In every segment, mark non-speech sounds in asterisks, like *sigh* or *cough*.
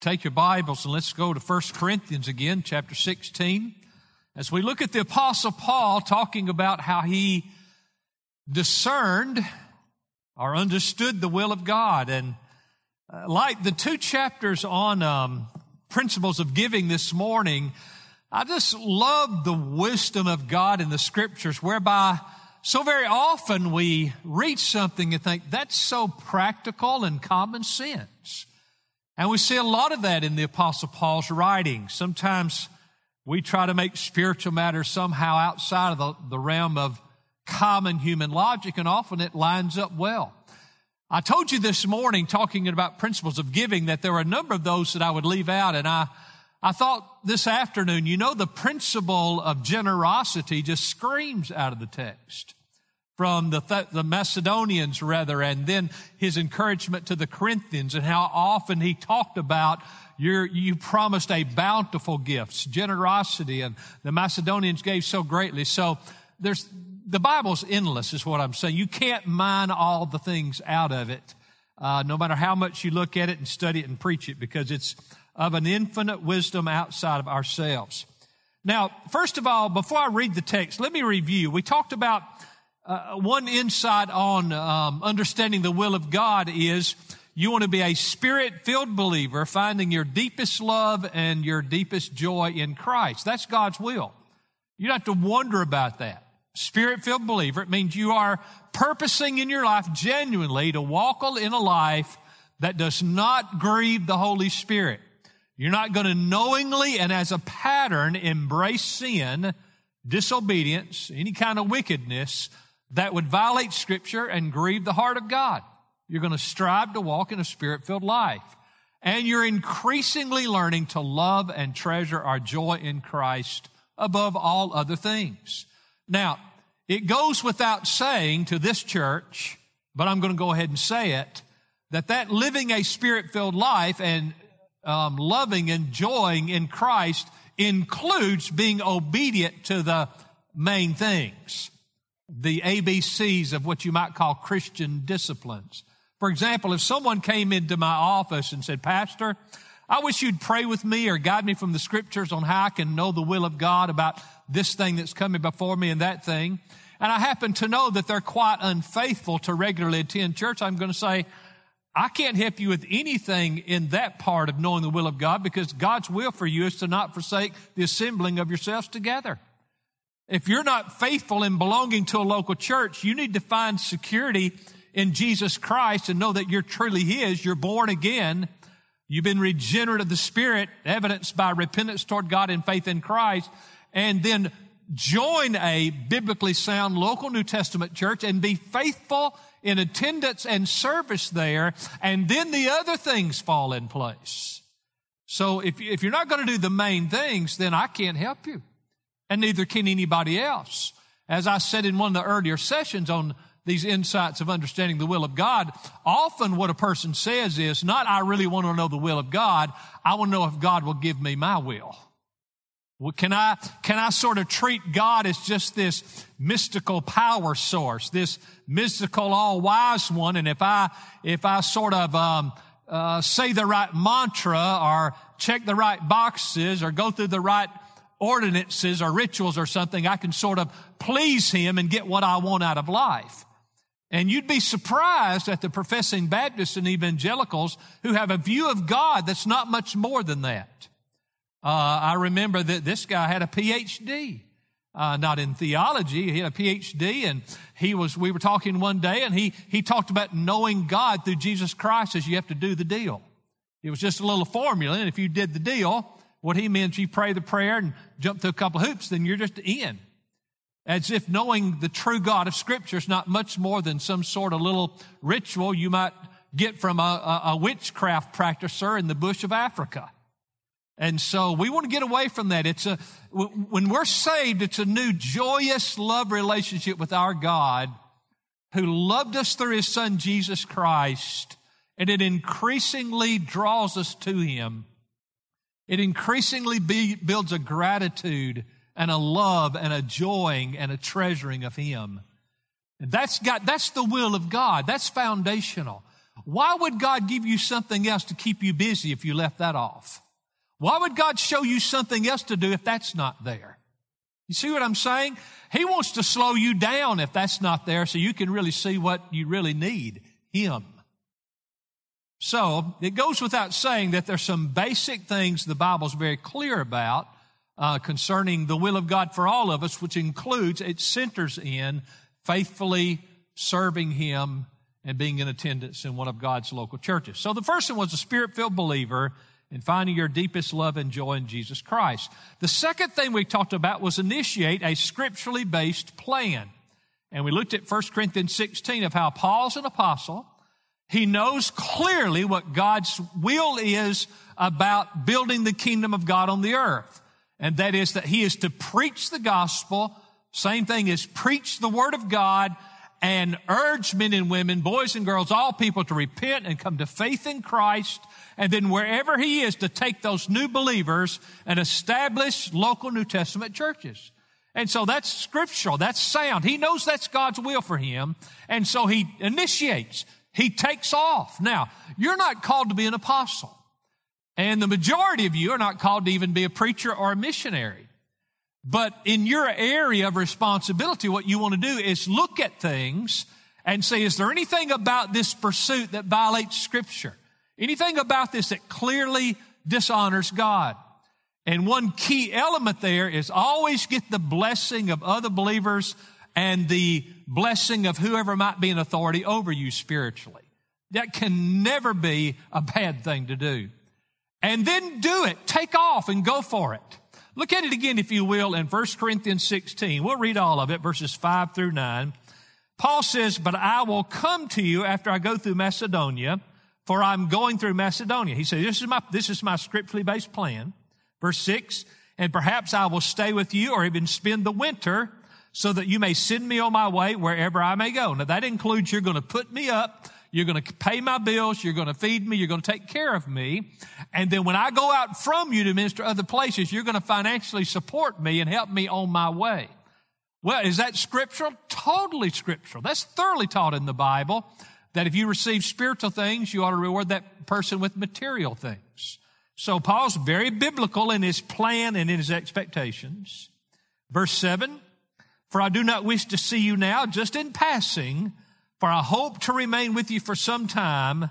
Take your Bibles and let's go to 1 Corinthians again, chapter 16. As we look at the Apostle Paul talking about how he discerned or understood the will of God. And uh, like the two chapters on um, principles of giving this morning, I just love the wisdom of God in the scriptures, whereby so very often we read something and think that's so practical and common sense. And we see a lot of that in the Apostle Paul's writings. Sometimes we try to make spiritual matters somehow outside of the, the realm of common human logic, and often it lines up well. I told you this morning, talking about principles of giving, that there were a number of those that I would leave out, and I, I thought this afternoon, you know, the principle of generosity just screams out of the text from the, the Macedonians rather, and then his encouragement to the Corinthians and how often he talked about you you promised a bountiful gifts, generosity, and the Macedonians gave so greatly. So there's, the Bible's endless is what I'm saying. You can't mine all the things out of it, uh, no matter how much you look at it and study it and preach it, because it's of an infinite wisdom outside of ourselves. Now, first of all, before I read the text, let me review. We talked about uh, one insight on um, understanding the will of God is you want to be a spirit filled believer, finding your deepest love and your deepest joy in Christ. That's God's will. You don't have to wonder about that. Spirit filled believer, it means you are purposing in your life genuinely to walk in a life that does not grieve the Holy Spirit. You're not going to knowingly and as a pattern embrace sin, disobedience, any kind of wickedness that would violate scripture and grieve the heart of God. You're going to strive to walk in a spirit filled life. And you're increasingly learning to love and treasure our joy in Christ above all other things. Now, it goes without saying to this church, but I'm going to go ahead and say it, that that living a spirit filled life and um, loving and enjoying in Christ includes being obedient to the main things the ABCs of what you might call Christian disciplines. For example, if someone came into my office and said, Pastor, I wish you'd pray with me or guide me from the scriptures on how I can know the will of God about this thing that's coming before me and that thing. And I happen to know that they're quite unfaithful to regularly attend church. I'm going to say, I can't help you with anything in that part of knowing the will of God because God's will for you is to not forsake the assembling of yourselves together. If you're not faithful in belonging to a local church, you need to find security in Jesus Christ and know that you're truly His. You're born again. You've been regenerate of the Spirit, evidenced by repentance toward God and faith in Christ. And then join a biblically sound local New Testament church and be faithful in attendance and service there. And then the other things fall in place. So if, if you're not going to do the main things, then I can't help you and neither can anybody else. As I said in one of the earlier sessions on these insights of understanding the will of God, often what a person says is not, I really want to know the will of God. I want to know if God will give me my will. Well, can I, can I sort of treat God as just this mystical power source, this mystical all wise one? And if I, if I sort of, um, uh, say the right mantra or check the right boxes or go through the right ordinances or rituals or something, I can sort of please Him and get what I want out of life. And you'd be surprised at the professing Baptists and evangelicals who have a view of God that's not much more than that. Uh, I remember that this guy had a PhD, uh, not in theology. He had a PhD, and he was. We were talking one day, and he he talked about knowing God through Jesus Christ as you have to do the deal. It was just a little formula, and if you did the deal, what he means, you pray the prayer and jump through a couple hoops, then you're just in. As if knowing the true God of Scripture is not much more than some sort of little ritual you might get from a, a, a witchcraft practicer in the bush of Africa. And so we want to get away from that. It's a, when we're saved, it's a new joyous love relationship with our God who loved us through his son Jesus Christ and it increasingly draws us to him it increasingly be, builds a gratitude and a love and a joying and a treasuring of Him. And that's got, that's the will of God. That's foundational. Why would God give you something else to keep you busy if you left that off? Why would God show you something else to do if that's not there? You see what I'm saying? He wants to slow you down if that's not there so you can really see what you really need Him. So it goes without saying that there's some basic things the Bible's very clear about uh, concerning the will of God for all of us, which includes, it centers in faithfully serving Him and being in attendance in one of God's local churches. So the first one was a spirit filled believer and finding your deepest love and joy in Jesus Christ. The second thing we talked about was initiate a scripturally based plan. And we looked at 1 Corinthians 16 of how Paul's an apostle. He knows clearly what God's will is about building the kingdom of God on the earth. And that is that he is to preach the gospel. Same thing is preach the word of God and urge men and women, boys and girls, all people to repent and come to faith in Christ. And then wherever he is to take those new believers and establish local New Testament churches. And so that's scriptural. That's sound. He knows that's God's will for him. And so he initiates. He takes off. Now, you're not called to be an apostle. And the majority of you are not called to even be a preacher or a missionary. But in your area of responsibility, what you want to do is look at things and say, is there anything about this pursuit that violates scripture? Anything about this that clearly dishonors God? And one key element there is always get the blessing of other believers and the blessing of whoever might be in authority over you spiritually. That can never be a bad thing to do. And then do it. Take off and go for it. Look at it again, if you will, in 1 Corinthians 16. We'll read all of it, verses 5 through 9. Paul says, But I will come to you after I go through Macedonia, for I'm going through Macedonia. He says, This is my, this is my scripturally based plan. Verse 6, And perhaps I will stay with you or even spend the winter so that you may send me on my way wherever I may go. Now that includes you're going to put me up you're going to pay my bills. You're going to feed me. You're going to take care of me. And then when I go out from you to minister other places, you're going to financially support me and help me on my way. Well, is that scriptural? Totally scriptural. That's thoroughly taught in the Bible that if you receive spiritual things, you ought to reward that person with material things. So Paul's very biblical in his plan and in his expectations. Verse 7 For I do not wish to see you now, just in passing for I hope to remain with you for some time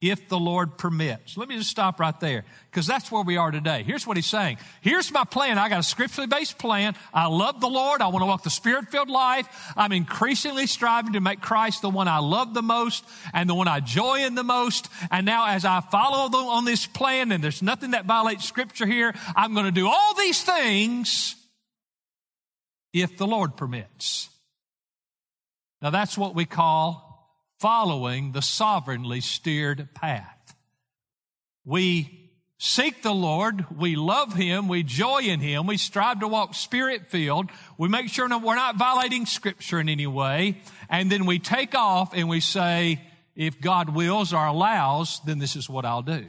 if the Lord permits. Let me just stop right there because that's where we are today. Here's what he's saying. Here's my plan. I got a scripturally based plan. I love the Lord. I want to walk the spirit filled life. I'm increasingly striving to make Christ the one I love the most and the one I joy in the most. And now as I follow on this plan and there's nothing that violates scripture here, I'm going to do all these things if the Lord permits. Now that's what we call following the sovereignly steered path. We seek the Lord, we love Him, we joy in Him, we strive to walk spirit filled, we make sure that we're not violating Scripture in any way, and then we take off and we say, if God wills or allows, then this is what I'll do.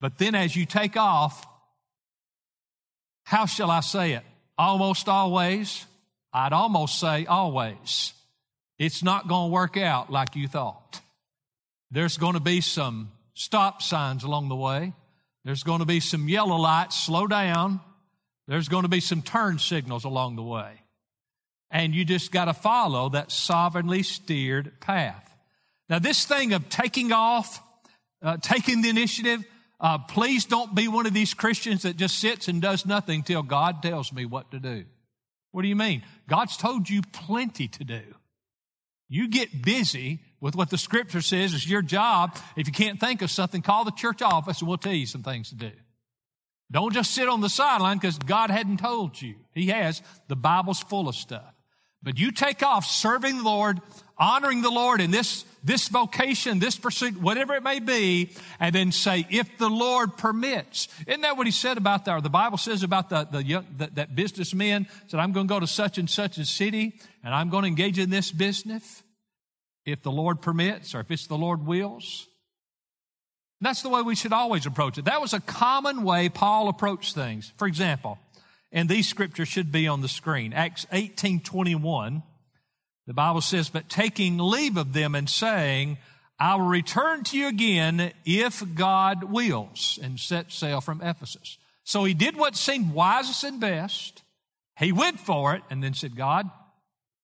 But then as you take off, how shall I say it? Almost always. I'd almost say always it's not going to work out like you thought. There's going to be some stop signs along the way. There's going to be some yellow lights, slow down. There's going to be some turn signals along the way. And you just got to follow that sovereignly steered path. Now, this thing of taking off, uh, taking the initiative, uh, please don't be one of these Christians that just sits and does nothing till God tells me what to do. What do you mean? God's told you plenty to do. You get busy with what the scripture says is your job. If you can't think of something, call the church office and we'll tell you some things to do. Don't just sit on the sideline because God hadn't told you. He has. The Bible's full of stuff. But you take off serving the Lord, honoring the Lord in this, this vocation, this pursuit, whatever it may be, and then say, if the Lord permits. Isn't that what he said about that? The Bible says about the, the young, the, that businessman said, I'm going to go to such and such a city and I'm going to engage in this business if the Lord permits or if it's the Lord wills. That's the way we should always approach it. That was a common way Paul approached things. For example, and these scriptures should be on the screen. Acts 18 21. The Bible says, but taking leave of them and saying, I will return to you again if God wills, and set sail from Ephesus. So he did what seemed wisest and best. He went for it and then said, God,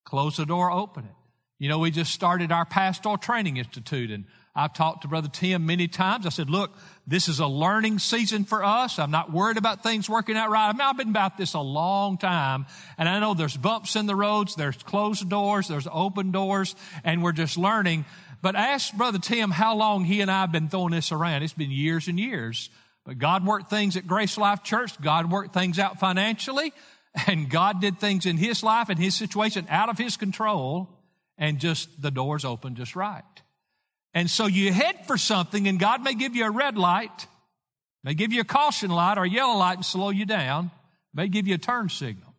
close the door, open it. You know, we just started our pastoral training institute and I've talked to Brother Tim many times. I said, look, this is a learning season for us. I'm not worried about things working out right. I mean, I've been about this a long time and I know there's bumps in the roads, there's closed doors, there's open doors, and we're just learning. But ask Brother Tim how long he and I have been throwing this around. It's been years and years. But God worked things at Grace Life Church. God worked things out financially *laughs* and God did things in his life and his situation out of his control and just the doors opened just right. And so you head for something and God may give you a red light, may give you a caution light or a yellow light and slow you down, may give you a turn signal.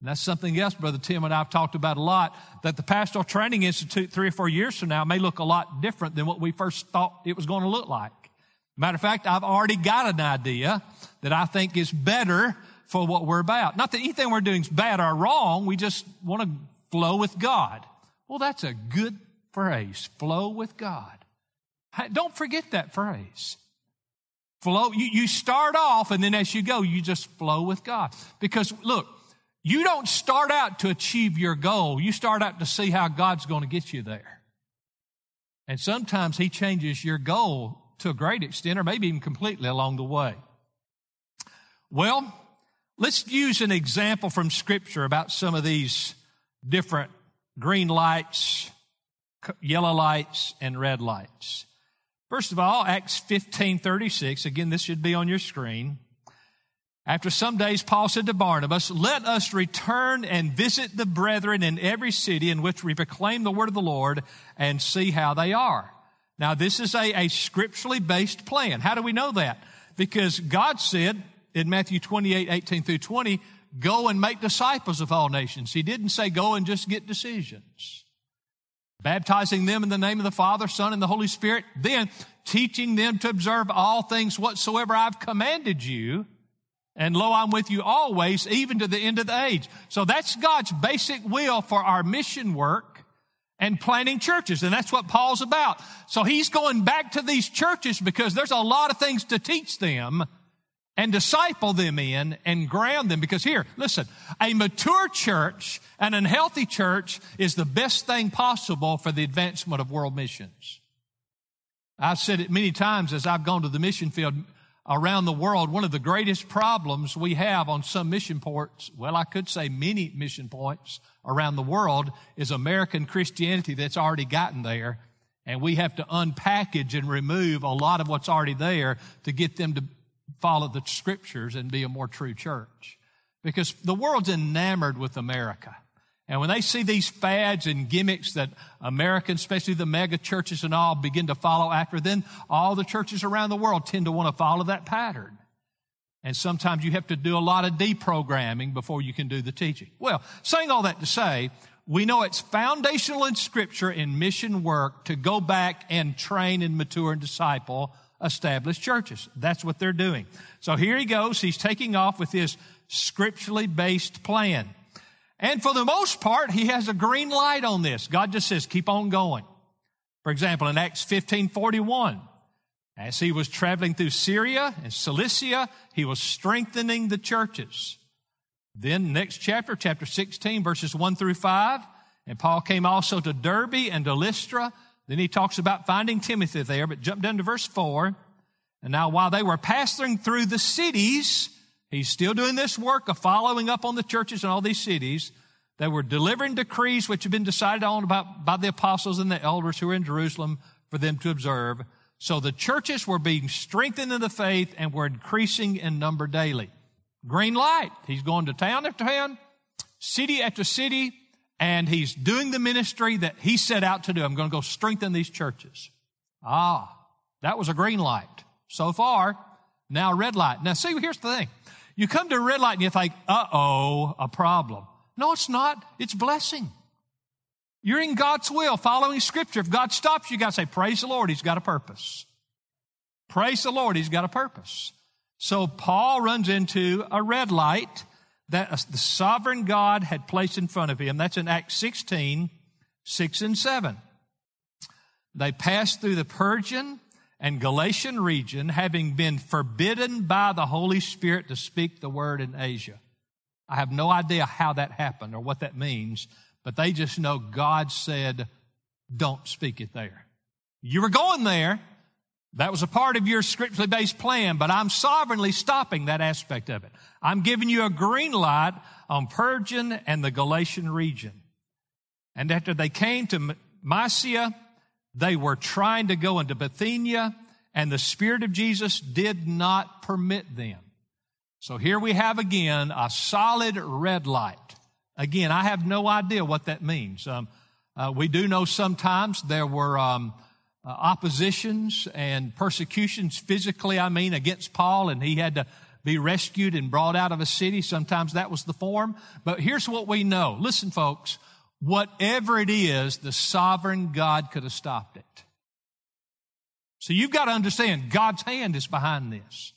And that's something else Brother Tim and I have talked about a lot, that the Pastoral Training Institute three or four years from now may look a lot different than what we first thought it was going to look like. Matter of fact, I've already got an idea that I think is better for what we're about. Not that anything we're doing is bad or wrong, we just want to flow with God. Well, that's a good phrase, flow with God. Don't forget that phrase. Flow, you, you start off and then as you go, you just flow with God. Because look, you don't start out to achieve your goal. You start out to see how God's going to get you there. And sometimes He changes your goal to a great extent or maybe even completely along the way. Well, let's use an example from Scripture about some of these different green lights, yellow lights and red lights. First of all, Acts 15 36. Again, this should be on your screen. After some days, Paul said to Barnabas, Let us return and visit the brethren in every city in which we proclaim the word of the Lord and see how they are. Now, this is a, a scripturally based plan. How do we know that? Because God said in Matthew 28 18 through 20, Go and make disciples of all nations. He didn't say go and just get decisions baptizing them in the name of the Father, Son, and the Holy Spirit, then teaching them to observe all things whatsoever I've commanded you. And lo, I'm with you always, even to the end of the age. So that's God's basic will for our mission work and planting churches. And that's what Paul's about. So he's going back to these churches because there's a lot of things to teach them and disciple them in and ground them. Because here, listen, a mature church and a healthy church is the best thing possible for the advancement of world missions. I've said it many times as I've gone to the mission field around the world. One of the greatest problems we have on some mission ports, well, I could say many mission points around the world, is American Christianity that's already gotten there. And we have to unpackage and remove a lot of what's already there to get them to follow the scriptures and be a more true church. Because the world's enamored with America. And when they see these fads and gimmicks that Americans, especially the mega churches and all, begin to follow after, then all the churches around the world tend to want to follow that pattern. And sometimes you have to do a lot of deprogramming before you can do the teaching. Well, saying all that to say, we know it's foundational in scripture in mission work to go back and train and mature and disciple established churches. That's what they're doing. So here he goes. He's taking off with his scripturally based plan. And for the most part, he has a green light on this. God just says, keep on going. For example, in Acts 15 41, as he was traveling through Syria and Cilicia, he was strengthening the churches. Then, next chapter, chapter 16, verses 1 through 5, and Paul came also to Derbe and to Lystra then he talks about finding Timothy there, but jump down to verse 4. And now while they were passing through the cities, he's still doing this work of following up on the churches in all these cities. They were delivering decrees which had been decided on about by the apostles and the elders who were in Jerusalem for them to observe. So the churches were being strengthened in the faith and were increasing in number daily. Green light. He's going to town after town, city after city, and he's doing the ministry that he set out to do. I'm going to go strengthen these churches. Ah, that was a green light. So far, now red light. Now see, here's the thing. You come to a red light and you think, uh-oh, a problem. No, it's not. It's blessing. You're in God's will, following scripture. If God stops you, you got to say, praise the Lord, he's got a purpose. Praise the Lord, he's got a purpose. So Paul runs into a red light that uh, the sovereign God had placed in front of him. That's in Acts 16, 6 and 7. they passed through the Phrygian and Galatian region, having been forbidden by the Holy Spirit to speak the word in Asia. I have no idea how that happened or what that means, but they just know God said, don't speak it there. You were going there. That was a part of your scripturally based plan, but I'm sovereignly stopping that aspect of it. I'm giving you a green light on Phrygian and the Galatian region. And after they came to Mysia, they were trying to go into Bithynia, and the Spirit of Jesus did not permit them. So here we have again a solid red light. Again, I have no idea what that means. Um, uh, we do know sometimes there were um, uh, oppositions and persecutions, physically, I mean, against Paul, and he had to be rescued and brought out of a city. Sometimes that was the form. But here's what we know. Listen, folks, whatever it is, the sovereign God could have stopped it. So you've got to understand God's hand is behind this.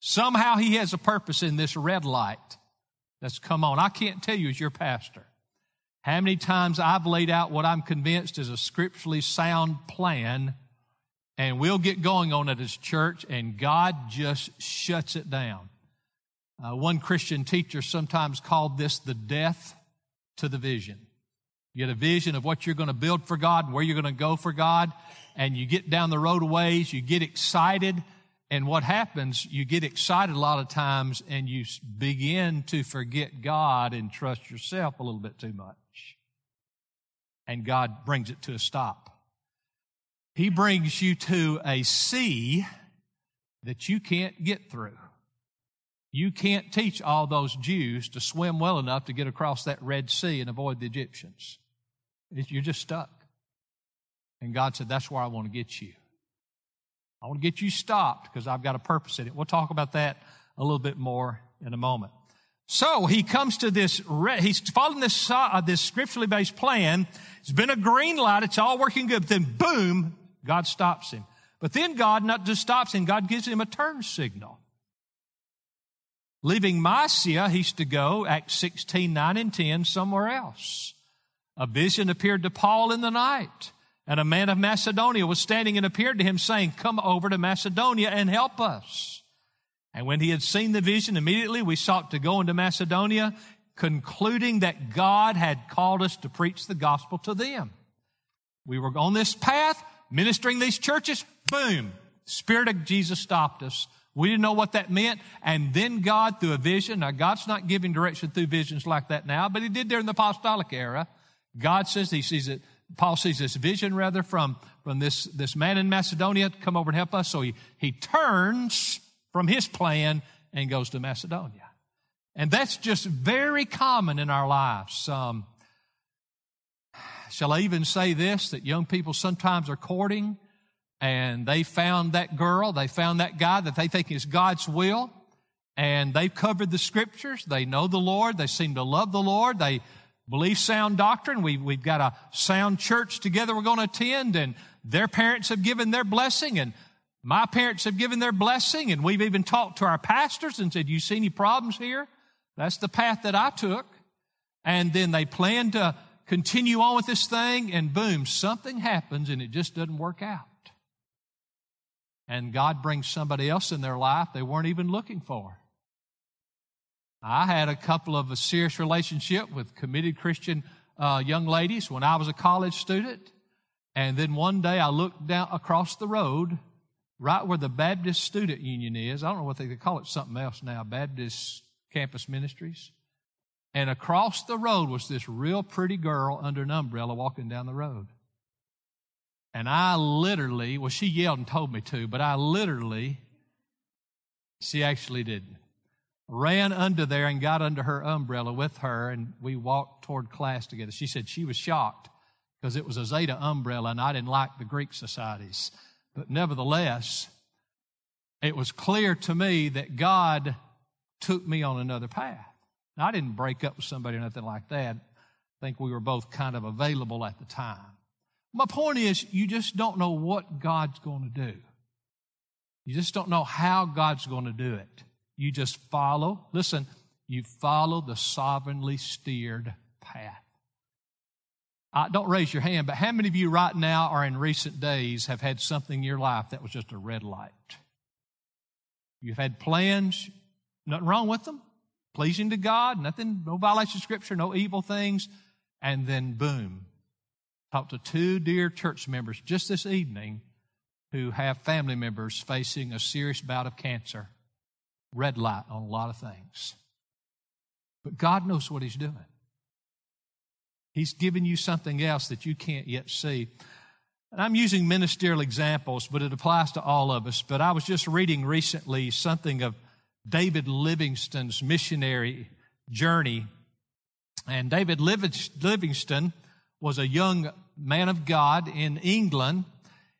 Somehow he has a purpose in this red light that's come on. I can't tell you as your pastor how many times I've laid out what I'm convinced is a scripturally sound plan and we'll get going on it as church and God just shuts it down. Uh, one Christian teacher sometimes called this the death to the vision. You get a vision of what you're going to build for God and where you're going to go for God, and you get down the road a ways, you get excited, and what happens, you get excited a lot of times and you begin to forget God and trust yourself a little bit too much. And God brings it to a stop. He brings you to a sea that you can't get through. You can't teach all those Jews to swim well enough to get across that Red Sea and avoid the Egyptians. You're just stuck. And God said, That's where I want to get you. I want to get you stopped because I've got a purpose in it. We'll talk about that a little bit more in a moment. So he comes to this, he's following this, uh, this scripturally based plan. It's been a green light. It's all working good. But then boom, God stops him. But then God not just stops him, God gives him a turn signal. Leaving Mysia, he's to go, Acts 16, 9 and 10, somewhere else. A vision appeared to Paul in the night. And a man of Macedonia was standing and appeared to him, saying, Come over to Macedonia and help us. And when he had seen the vision, immediately we sought to go into Macedonia, concluding that God had called us to preach the gospel to them. We were on this path, ministering these churches, boom, Spirit of Jesus stopped us. We didn't know what that meant. And then God, through a vision, now God's not giving direction through visions like that now, but He did in the apostolic era. God says He sees it Paul sees this vision rather from, from this, this man in Macedonia come over and help us. So he, he turns from his plan and goes to Macedonia. And that's just very common in our lives. Um, shall I even say this that young people sometimes are courting and they found that girl, they found that guy that they think is God's will, and they've covered the scriptures, they know the Lord, they seem to love the Lord, they believe sound doctrine. We, we've got a sound church together we're going to attend, and their parents have given their blessing, and my parents have given their blessing, and we've even talked to our pastors and said, You see any problems here? That's the path that I took. And then they plan to continue on with this thing, and boom, something happens and it just doesn't work out. And God brings somebody else in their life they weren't even looking for. I had a couple of a serious relationship with committed Christian uh, young ladies when I was a college student. And then one day I looked down across the road, right where the Baptist Student Union is. I don't know what they, call it something else now, Baptist Campus Ministries. And across the road was this real pretty girl under an umbrella walking down the road. And I literally, well, she yelled and told me to, but I literally, she actually didn't ran under there and got under her umbrella with her, and we walked toward class together. She said she was shocked because it was a Zeta umbrella, and I didn't like the Greek societies. But nevertheless, it was clear to me that God took me on another path. Now, I didn't break up with somebody or nothing like that. I think we were both kind of available at the time. My point is, you just don't know what God's going to do. You just don't know how God's going to do it. You just follow, listen, you follow the sovereignly steered path. Don't raise your hand, but how many of you right now or in recent days have had something in your life that was just a red light? You've had plans, nothing wrong with them, pleasing to God, nothing, no violation of Scripture, no evil things, and then boom. Talked to two dear church members just this evening who have family members facing a serious bout of cancer. Red light on a lot of things. But God knows what He's doing. He's given you something else that you can't yet see. And I'm using ministerial examples, but it applies to all of us. But I was just reading recently something of David Livingstone's missionary journey. And David Livingstone was a young man of God in England,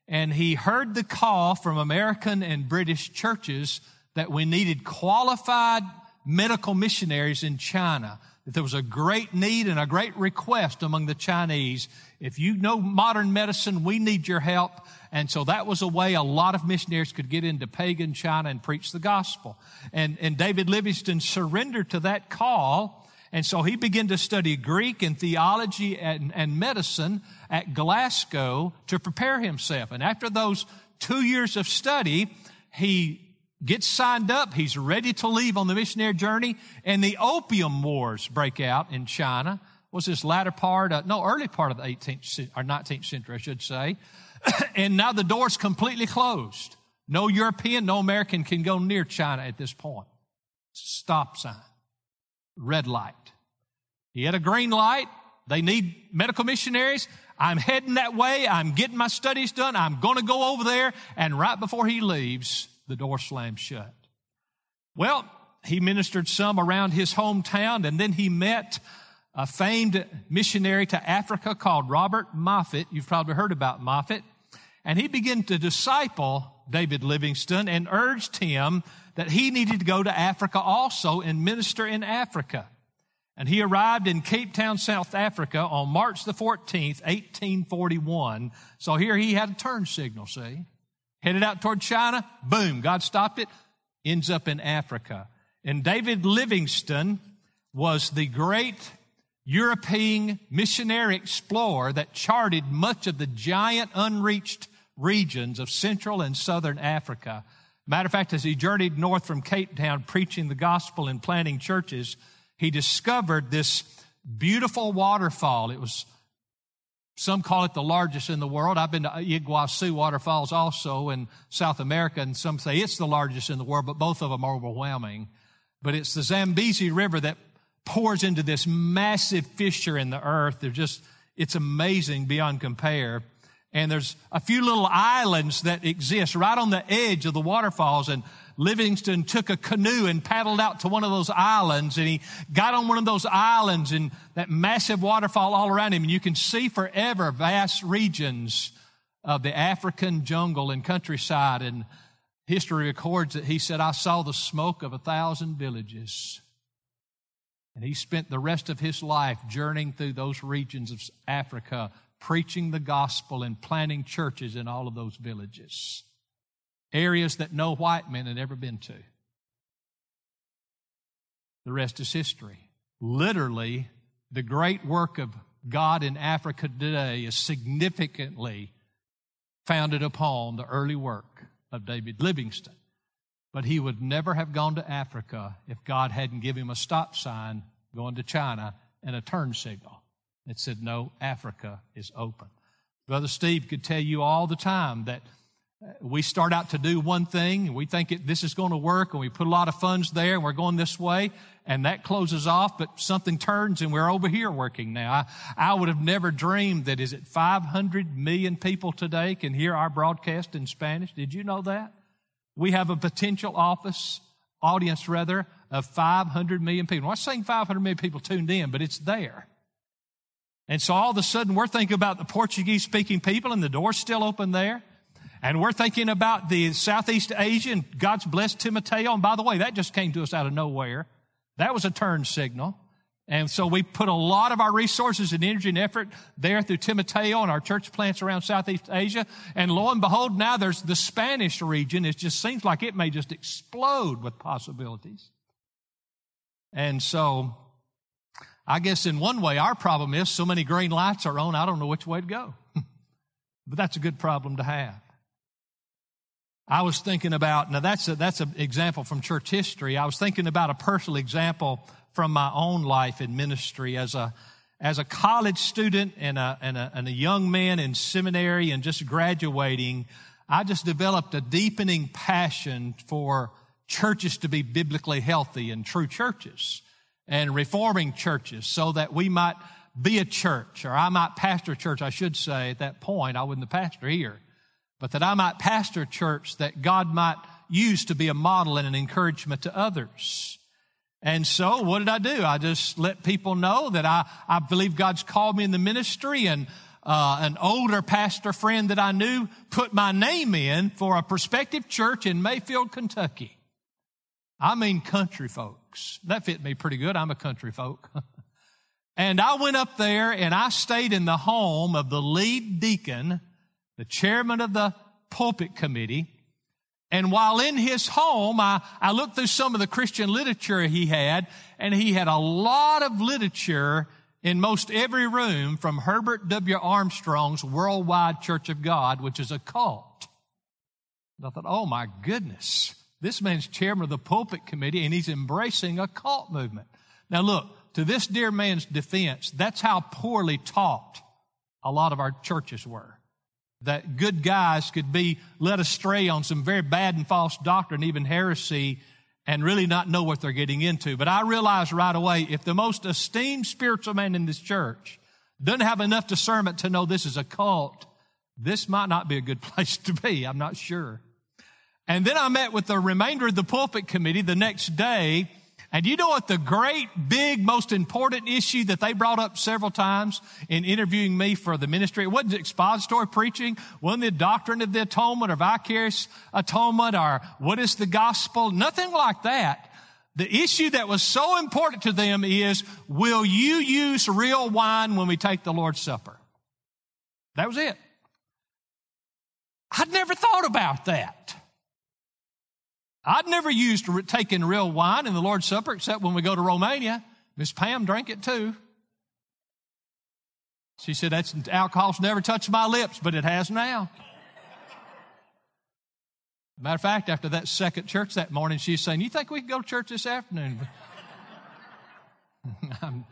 and he heard the call from American and British churches that we needed qualified medical missionaries in China that there was a great need and a great request among the Chinese. If you know modern medicine, we need your help. And so that was a way a lot of missionaries could get into pagan China and preach the gospel. And, and David Livingstone surrendered to that call. And so he began to study Greek and theology and, and medicine at Glasgow to prepare himself. And after those two years of study, he gets signed up. He's ready to leave on the missionary journey. And the opium wars break out in China. Was this latter part, no, early part of the 18th or 19th century, I should say. *coughs* and now the door's completely closed. No European, no American can go near China at this point. Stop sign. Red light. He had a green light. They need medical missionaries. I'm heading that way. I'm getting my studies done. I'm going to go over there. And right before he leaves, the door slammed shut. Well, he ministered some around his hometown, and then he met a famed missionary to Africa called Robert Moffat. You've probably heard about Moffat. And he began to disciple David Livingstone and urged him that he needed to go to Africa also and minister in Africa. And he arrived in Cape Town, South Africa on March the 14th, 1841. So here he had a turn signal, see? Headed out toward China. Boom, God stopped it. Ends up in Africa. And David Livingstone was the great European missionary explorer that charted much of the giant unreached regions of Central and Southern Africa. Matter of fact, as he journeyed north from Cape Town preaching the gospel and planting churches, he discovered this beautiful waterfall. It was some call it the largest in the world. I've been to Iguazu waterfalls also in South America, and some say it's the largest in the world, but both of them are overwhelming. But it's the Zambezi River that pours into this massive fissure in the earth. They're just, it's amazing beyond compare. And there's a few little islands that exist right on the edge of the waterfalls, and Livingstone took a canoe and paddled out to one of those islands. And he got on one of those islands and that massive waterfall all around him. And you can see forever vast regions of the African jungle and countryside. And history records that he said, I saw the smoke of a thousand villages. And he spent the rest of his life journeying through those regions of Africa, preaching the gospel and planting churches in all of those villages areas that no white men had ever been to. The rest is history. Literally, the great work of God in Africa today is significantly founded upon the early work of David Livingstone. But he would never have gone to Africa if God hadn't given him a stop sign going to China and a turn signal that said, No, Africa is open. Brother Steve could tell you all the time that uh, we start out to do one thing and we think it, this is going to work and we put a lot of funds there and we're going this way and that closes off, but something turns and we're over here working now. I, I would have never dreamed that is it 500 million people today can hear our broadcast in Spanish. Did you know that? We have a potential office, audience rather, of 500 million people. I'm not saying 500 million people tuned in, but it's there. And so all of a sudden we're thinking about the Portuguese speaking people and the door's still open there. And we're thinking about the Southeast Asia and God's blessed Timoteo. And by the way, that just came to us out of nowhere. That was a turn signal. And so we put a lot of our resources and energy and effort there through Timoteo and our church plants around Southeast Asia. And lo and behold, now there's the Spanish region. It just seems like it may just explode with possibilities. And so I guess in one way, our problem is so many green lights are on, I don't know which way to go. *laughs* but that's a good problem to have. I was thinking about, now that's a, that's an example from church history. I was thinking about a personal example from my own life in ministry as a, as a college student and a, and a, and a young man in seminary and just graduating. I just developed a deepening passion for churches to be biblically healthy and true churches and reforming churches so that we might be a church, or I might pastor a church, I should say, at that point. I wasn't the pastor here, but that I might pastor a church that God might use to be a model and an encouragement to others. And so what did I do? I just let people know that I, I believe God's called me in the ministry and uh, an older pastor friend that I knew put my name in for a prospective church in Mayfield, Kentucky. I mean country folks. That fit me pretty good. I'm a country folk. *laughs* and I went up there and I stayed in the home of the lead deacon, the chairman of the pulpit committee. And while in his home, I, I looked through some of the Christian literature he had, and he had a lot of literature in most every room from Herbert W. Armstrong's Worldwide Church of God, which is a cult. And I thought, oh my goodness. This man's chairman of the pulpit committee and he's embracing a cult movement. Now look, to this dear man's defense, that's how poorly taught a lot of our churches were. That good guys could be led astray on some very bad and false doctrine, even heresy, and really not know what they're getting into. But I realized right away, if the most esteemed spiritual man in this church doesn't have enough discernment to know this is a cult, this might not be a good *laughs* place to be. I'm not sure. And then I met with the remainder of the pulpit committee the next day. And you know what the great, big, most important issue that they brought up several times in interviewing me for the ministry? It wasn't expository preaching, wasn't the doctrine of the atonement or vicarious atonement or what is the gospel? Nothing like that. The issue that was so important to them is, will you use real wine when we take the Lord's Supper? That was it. I'd never thought about that. I'd never used taking real wine in the Lord's Supper except when we go to Romania. Miss Pam drank it too. She said, That's alcohol's never touched my lips, but it has now. Matter of fact, after that second church that morning, she's saying, You think we can go to church this afternoon? *laughs* I'm,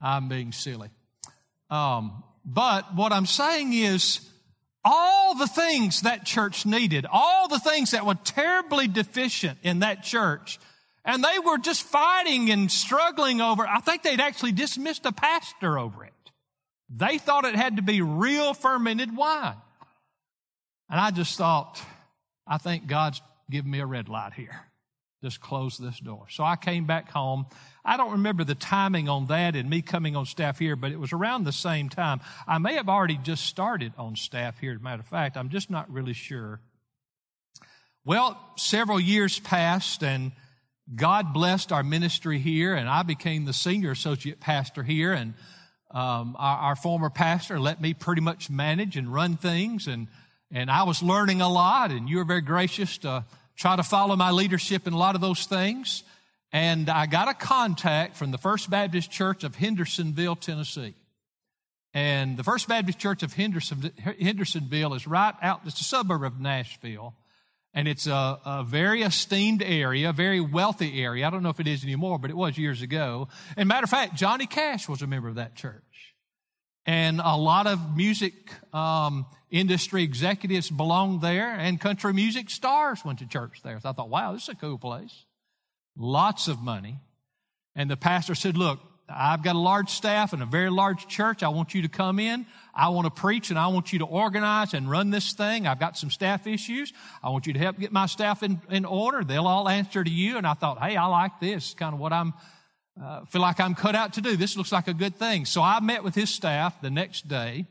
I'm being silly. Um, but what I'm saying is, all the things that church needed, all the things that were terribly deficient in that church. And they were just fighting and struggling over. I think they'd actually dismissed a pastor over it. They thought it had to be real fermented wine. And I just thought, I think God's given me a red light here. Just close this door. So I came back home I don't remember the timing on that and me coming on staff here, but it was around the same time. I may have already just started on staff here, as a matter of fact. I'm just not really sure. Well, several years passed and God blessed our ministry here, and I became the senior associate pastor here, and um, our, our, former pastor let me pretty much manage and run things, and and I was learning a lot, and you were very gracious to try to follow my leadership in a lot of those things. And I got a contact from the First Baptist Church of Hendersonville, Tennessee. And the First Baptist Church of Henderson, Hendersonville is right out, it's a suburb of Nashville. And it's a, a, very esteemed area, a very wealthy area. I don't know if it is anymore, but it was years ago. And matter of fact, Johnny Cash was a member of that church. And a lot of music um, industry executives belonged there, and country music stars went to church there. So I thought, wow, this is a cool place lots of money. And the pastor said, Look, I've got a large staff and a very large church. I want you to come in. I want to preach and I want you to organize and run this thing. I've got some staff issues. I want you to help get my staff in, in order. They'll all answer to you. And I thought, hey, I like this. Kind of what I'm, uh, feel like I'm cut out to do. This looks like a good thing. So I met with his staff the next day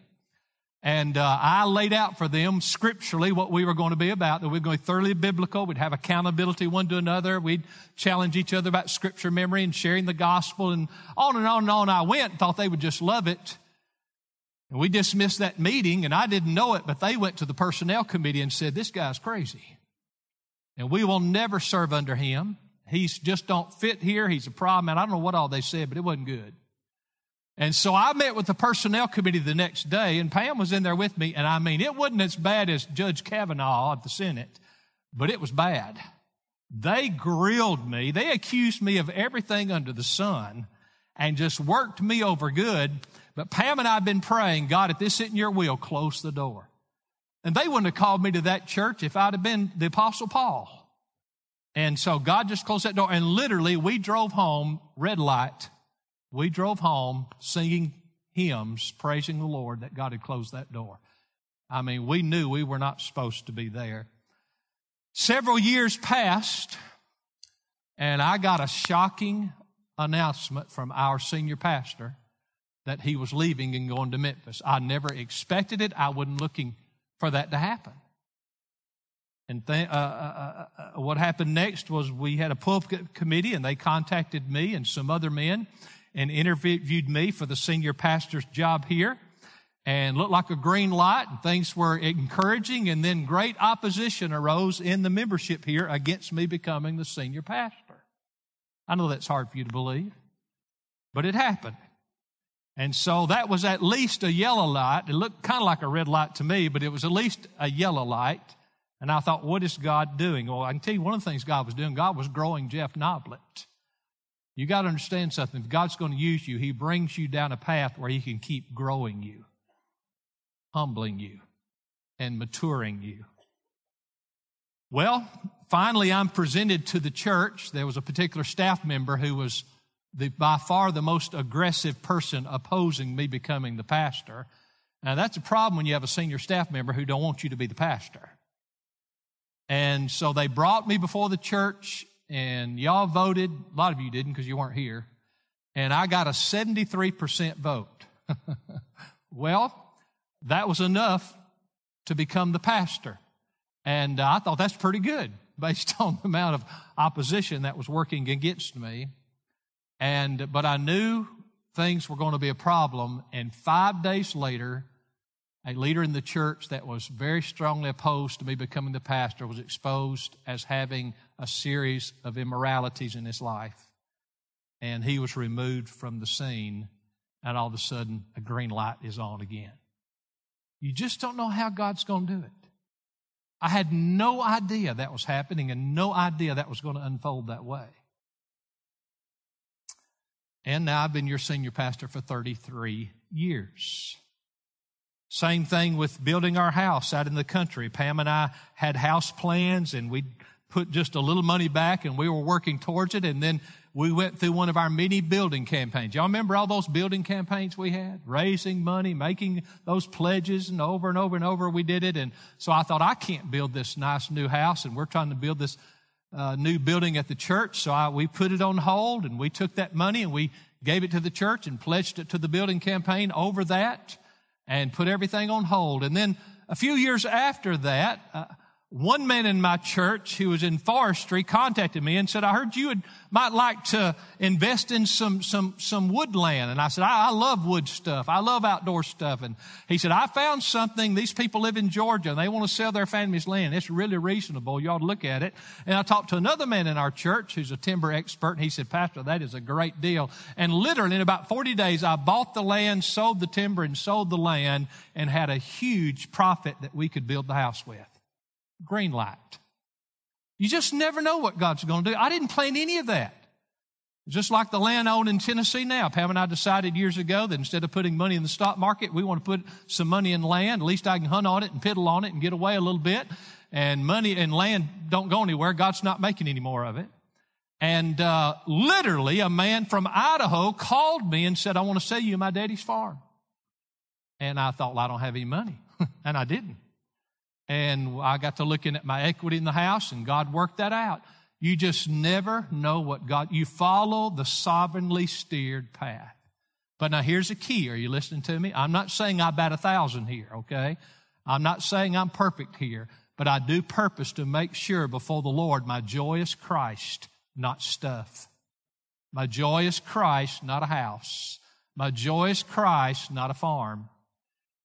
and uh, I laid out for them scripturally what we were going to be about, that we are going to be thoroughly biblical. We'd have accountability one to another. We'd challenge each other about scripture memory and sharing the gospel and on and on and on. I went and thought they would just love it. And we dismissed that meeting and I didn't know it, but they went to the personnel committee and said, this guy's crazy. And we will never serve under him. He's just don't fit here. He's a problem. And I don't know what all they said, but it wasn't good. And so I met with the personnel committee the next day, and Pam was in there with me. And I mean, it wasn't as bad as Judge Kavanaugh at the Senate, but it was bad. They grilled me. They accused me of everything under the sun and just worked me over good. But Pam and I have been praying, God, if this isn't your will, close the door. And they wouldn't have called me to that church if I'd have been the Apostle Paul. And so God just closed that door. And literally, we drove home, red light. We drove home singing hymns, praising the Lord that God had closed that door. I mean, we knew we were not supposed to be there. Several years passed, and I got a shocking announcement from our senior pastor that he was leaving and going to Memphis. I never expected it. I wasn't looking for that to happen. And th- uh, uh, uh, uh, what happened next was we had a pulpit committee and they contacted me and some other men and interviewed me for the senior pastor's job here and looked like a green light and things were encouraging and then great opposition arose in the membership here against me becoming the senior pastor. I know that's hard for you to believe, but it happened. And so that was at least a yellow light. It looked kind of like a red light to me, but it was at least a yellow light. And I thought, what is God doing? Well, I can tell you one of the things God was doing. God was growing Jeff Noblet. You got to understand something. If God's going to use you, He brings you down a path where He can keep growing you, humbling you, and maturing you. Well, finally, I'm presented to the church. There was a particular staff member who was the, by far the most aggressive person opposing me becoming the pastor. Now, that's a problem when you have a senior staff member who don't want you to be the pastor. And so they brought me before the church, and y'all voted. A lot of you didn't because you weren't here. And I got a 73% vote. *laughs* well, that was enough to become the pastor. And I thought that's pretty good *laughs* based on the amount of opposition that was working against me. And, but I knew things were going to be a problem. And five days later, a leader in the church that was very strongly opposed to me becoming the pastor was exposed as having a series of immoralities in his life. And he was removed from the scene, and all of a sudden, a green light is on again. You just don't know how God's going to do it. I had no idea that was happening and no idea that was going to unfold that way. And now I've been your senior pastor for 33 years. Same thing with building our house out in the country. Pam and I had house plans and we put just a little money back and we were working towards it. And then we went through one of our many building campaigns. Y'all remember all those building campaigns we had? Raising money, making those pledges and over and over and over we did it. And so I thought, I can't build this nice new house and we're trying to build this uh, new building at the church. So I, we put it on hold and we took that money and we gave it to the church and pledged it to the building campaign over that and put everything on hold. And then a few years after that, uh, one man in my church who was in forestry contacted me and said, I heard you would, might like to invest in some, some, some woodland. And I said, I, I, love wood stuff. I love outdoor stuff. And he said, I found something. These people live in Georgia and they want to sell their family's land. It's really reasonable. You ought to look at it. And I talked to another man in our church who's a timber expert. And he said, Pastor, that is a great deal. And literally in about 40 days, I bought the land, sold the timber and sold the land and had a huge profit that we could build the house with green light. You just never know what God's going to do. I didn't plan any of that. Just like the land owned in Tennessee now. Pam and I decided years ago that instead of putting money in the stock market, we want to put some money in land. At least I can hunt on it and piddle on it and get away a little bit. And money and land don't go anywhere. God's not making any more of it. And uh, literally, a man from Idaho called me and said, I want to sell you my daddy's farm. And I thought, well, I don't have any money. *laughs* and I didn't. And I got to looking at my equity in the house and God worked that out. You just never know what God, you follow the sovereignly steered path. But now here's a key. Are you listening to me? I'm not saying I bat a thousand here, okay? I'm not saying I'm perfect here, but I do purpose to make sure before the Lord my joy is Christ, not stuff. My joy is Christ, not a house. My joy is Christ, not a farm.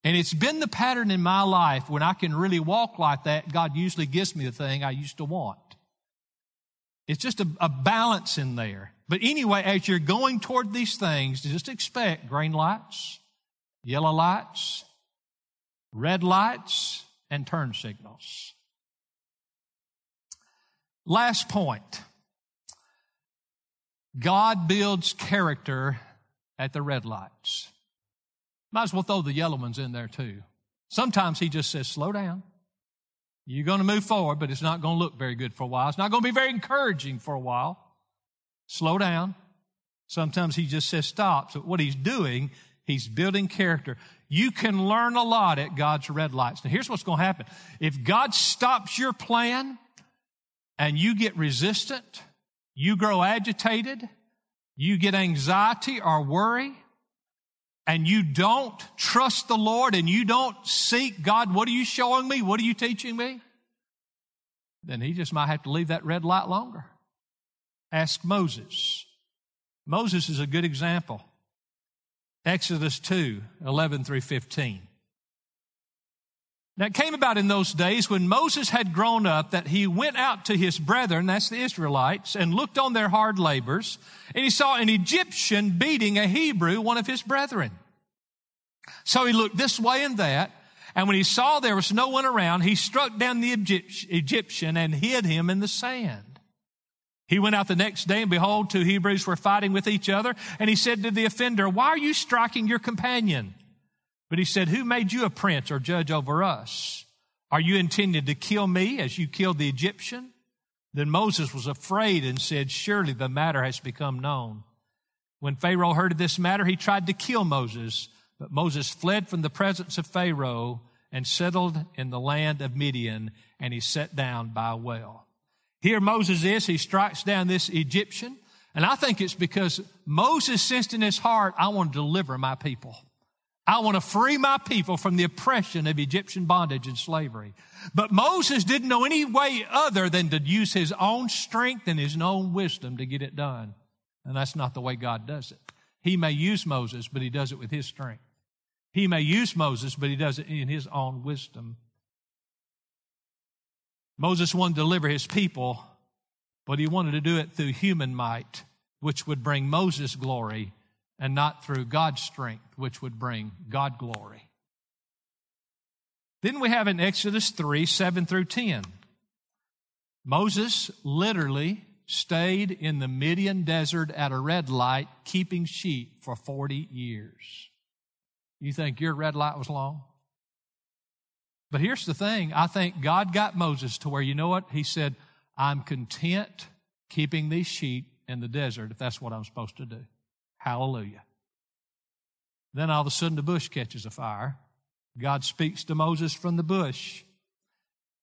And it's been the pattern in my life when I can really walk like that, God usually gives me the thing I used to want. It's just a, a balance in there. But anyway, as you're going toward these things, just expect green lights, yellow lights, red lights, and turn signals. Last point. God builds character at the red lights. Might as well throw the yellow ones in there too. Sometimes he just says, slow down. You're going to move forward, but it's not going to look very good for a while. It's not going to be very encouraging for a while. Slow down. Sometimes he just says stop. So what he's doing, he's building character. You can learn a lot at God's red lights. Now here's what's going to happen. If God stops your plan and you get resistant, you grow agitated, you get anxiety or worry, and you don't trust the Lord and you don't seek God, what are you showing me? What are you teaching me? Then he just might have to leave that red light longer. Ask Moses. Moses is a good example. Exodus 2, 11 through 15. Now it came about in those days when Moses had grown up that he went out to his brethren, that's the Israelites, and looked on their hard labors, and he saw an Egyptian beating a Hebrew, one of his brethren. So he looked this way and that, and when he saw there was no one around, he struck down the Egyptian and hid him in the sand. He went out the next day, and behold, two Hebrews were fighting with each other, and he said to the offender, Why are you striking your companion? But he said, Who made you a prince or judge over us? Are you intended to kill me as you killed the Egyptian? Then Moses was afraid and said, Surely the matter has become known. When Pharaoh heard of this matter, he tried to kill Moses, but Moses fled from the presence of Pharaoh and settled in the land of Midian, and he sat down by a well. Here Moses is, he strikes down this Egyptian, and I think it's because Moses sensed in his heart, I want to deliver my people. I want to free my people from the oppression of Egyptian bondage and slavery. But Moses didn't know any way other than to use his own strength and his own wisdom to get it done. And that's not the way God does it. He may use Moses, but he does it with his strength. He may use Moses, but he does it in his own wisdom. Moses wanted to deliver his people, but he wanted to do it through human might, which would bring Moses glory and not through God's strength, which would bring God glory. Then we have in Exodus 3 7 through 10. Moses literally stayed in the Midian desert at a red light, keeping sheep for 40 years. You think your red light was long? But here's the thing I think God got Moses to where, you know what? He said, I'm content keeping these sheep in the desert if that's what I'm supposed to do. Hallelujah. Then all of a sudden the bush catches a fire. God speaks to Moses from the bush.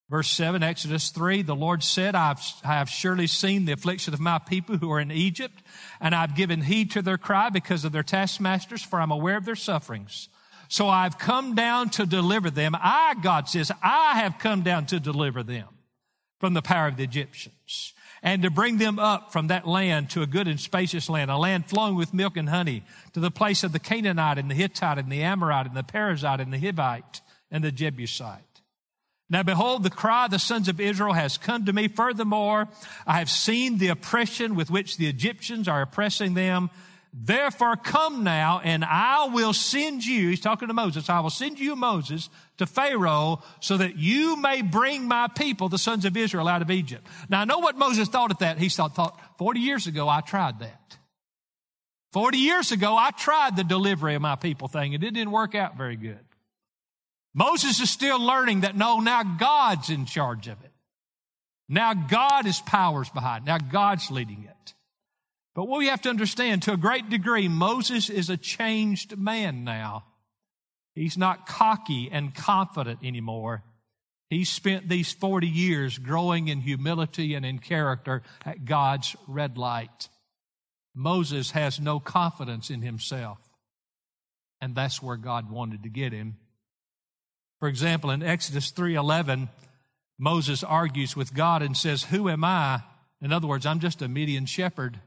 Verse 7, Exodus 3, the Lord said, I have surely seen the affliction of my people who are in Egypt, and I've given heed to their cry because of their taskmasters, for I'm aware of their sufferings. So I've come down to deliver them. I, God says, I have come down to deliver them from the power of the Egyptians and to bring them up from that land to a good and spacious land, a land flowing with milk and honey, to the place of the Canaanite and the Hittite and the Amorite and the Perizzite and the Hivite and the Jebusite. Now behold, the cry of the sons of Israel has come to me. Furthermore, I have seen the oppression with which the Egyptians are oppressing them. Therefore come now and I will send you, he's talking to Moses, I will send you Moses to Pharaoh so that you may bring my people, the sons of Israel, out of Egypt. Now I know what Moses thought of that. He thought, thought 40 years ago I tried that. 40 years ago I tried the delivery of my people thing and it didn't work out very good. Moses is still learning that no, now God's in charge of it. Now God is powers behind. Now God's leading it. But what we have to understand to a great degree, Moses is a changed man now. He's not cocky and confident anymore. He spent these 40 years growing in humility and in character at God's red light. Moses has no confidence in himself. And that's where God wanted to get him. For example, in Exodus 3:11, Moses argues with God and says, "Who am I?" In other words, I'm just a Midian shepherd.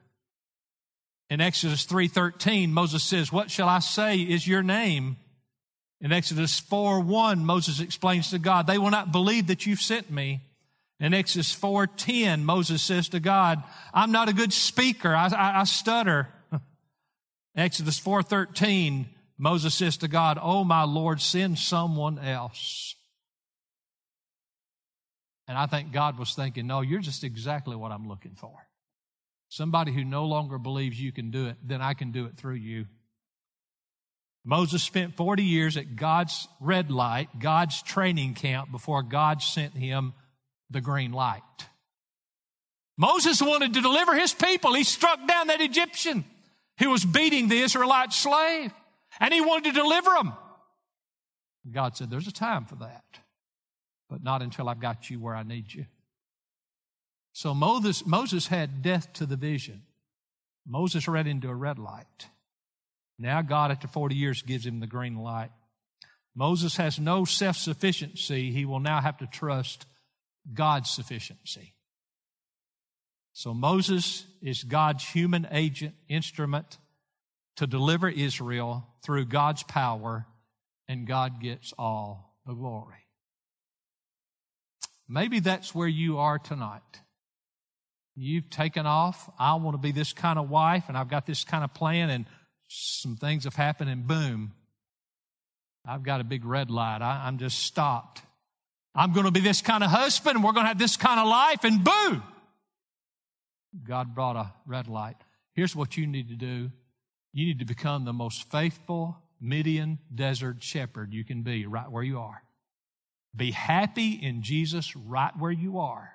In Exodus 3:13, Moses says, "What shall I say is your name?" In Exodus 4:1, Moses explains to God, "They will not believe that you've sent me." In Exodus 4:10, Moses says to God, "I'm not a good speaker. I, I, I stutter." *laughs* Exodus 4:13, Moses says to God, "Oh my Lord, send someone else." And I think God was thinking, "No, you're just exactly what I'm looking for. Somebody who no longer believes you can do it, then I can do it through you." Moses spent 40 years at God's red light, God's training camp before God sent him the green light. Moses wanted to deliver his people. He struck down that Egyptian who was beating the Israelite slave, and he wanted to deliver them. God said, There's a time for that, but not until I've got you where I need you. So Moses, Moses had death to the vision. Moses read into a red light. Now God, after 40 years, gives him the green light. Moses has no self sufficiency. He will now have to trust God's sufficiency. So Moses is God's human agent, instrument to deliver Israel through God's power, and God gets all the glory. Maybe that's where you are tonight. You've taken off. I want to be this kind of wife, and I've got this kind of plan, and some things have happened, and boom, I've got a big red light. I, am just stopped. I'm going to be this kind of husband, and we're going to have this kind of life, and boom! God brought a red light. Here's what you need to do you need to become the most faithful Midian desert shepherd you can be right where you are. Be happy in Jesus right where you are.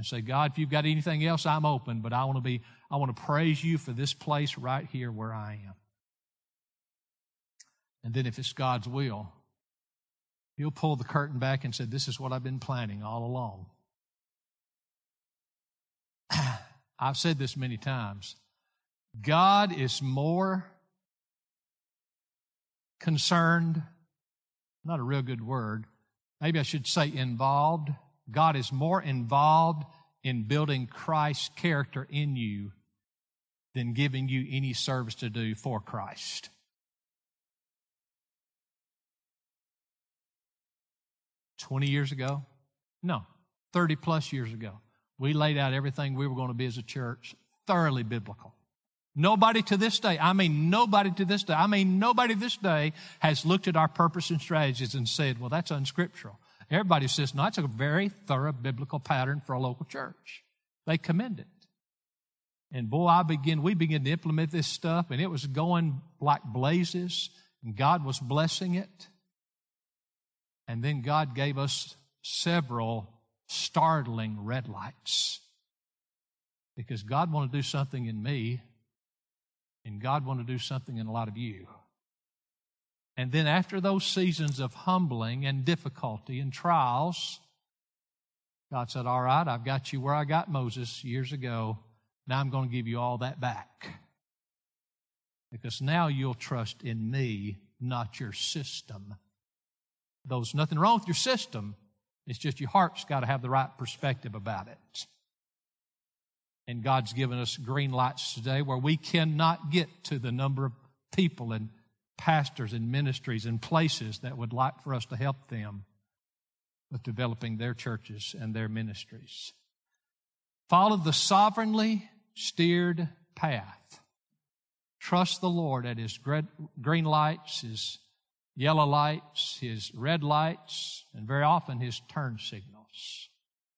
And say, God, if you've got anything else, I'm open, but I want to be, I want to praise you for this place right here where I am. And then if it's God's will, He'll pull the curtain back and say, This is what I've been planning all along. *clears throat* I've said this many times. God is more concerned, not a real good word, maybe I should say involved. God is more involved in building Christ's character in you than giving you any service to do for Christ. 20 years ago? No, 30 plus years ago. We laid out everything we were going to be as a church, thoroughly biblical. Nobody to this day, I mean, nobody to this day, I mean, nobody this day has looked at our purpose and strategies and said, well, that's unscriptural. Everybody says, no, it's a very thorough biblical pattern for a local church. They commend it. And boy, I begin, we begin to implement this stuff, and it was going like blazes, and God was blessing it. And then God gave us several startling red lights. Because God wanted to do something in me, and God wanted to do something in a lot of you. And then after those seasons of humbling and difficulty and trials, God said, All right, I've got you where I got Moses years ago. Now I'm going to give you all that back. Because now you'll trust in me, not your system. There's nothing wrong with your system. It's just your heart's got to have the right perspective about it. And God's given us green lights today where we cannot get to the number of people and pastors and ministries and places that would like for us to help them with developing their churches and their ministries. Follow the sovereignly steered path. Trust the Lord at His green lights, His yellow lights, his red lights, and very often his turn signals.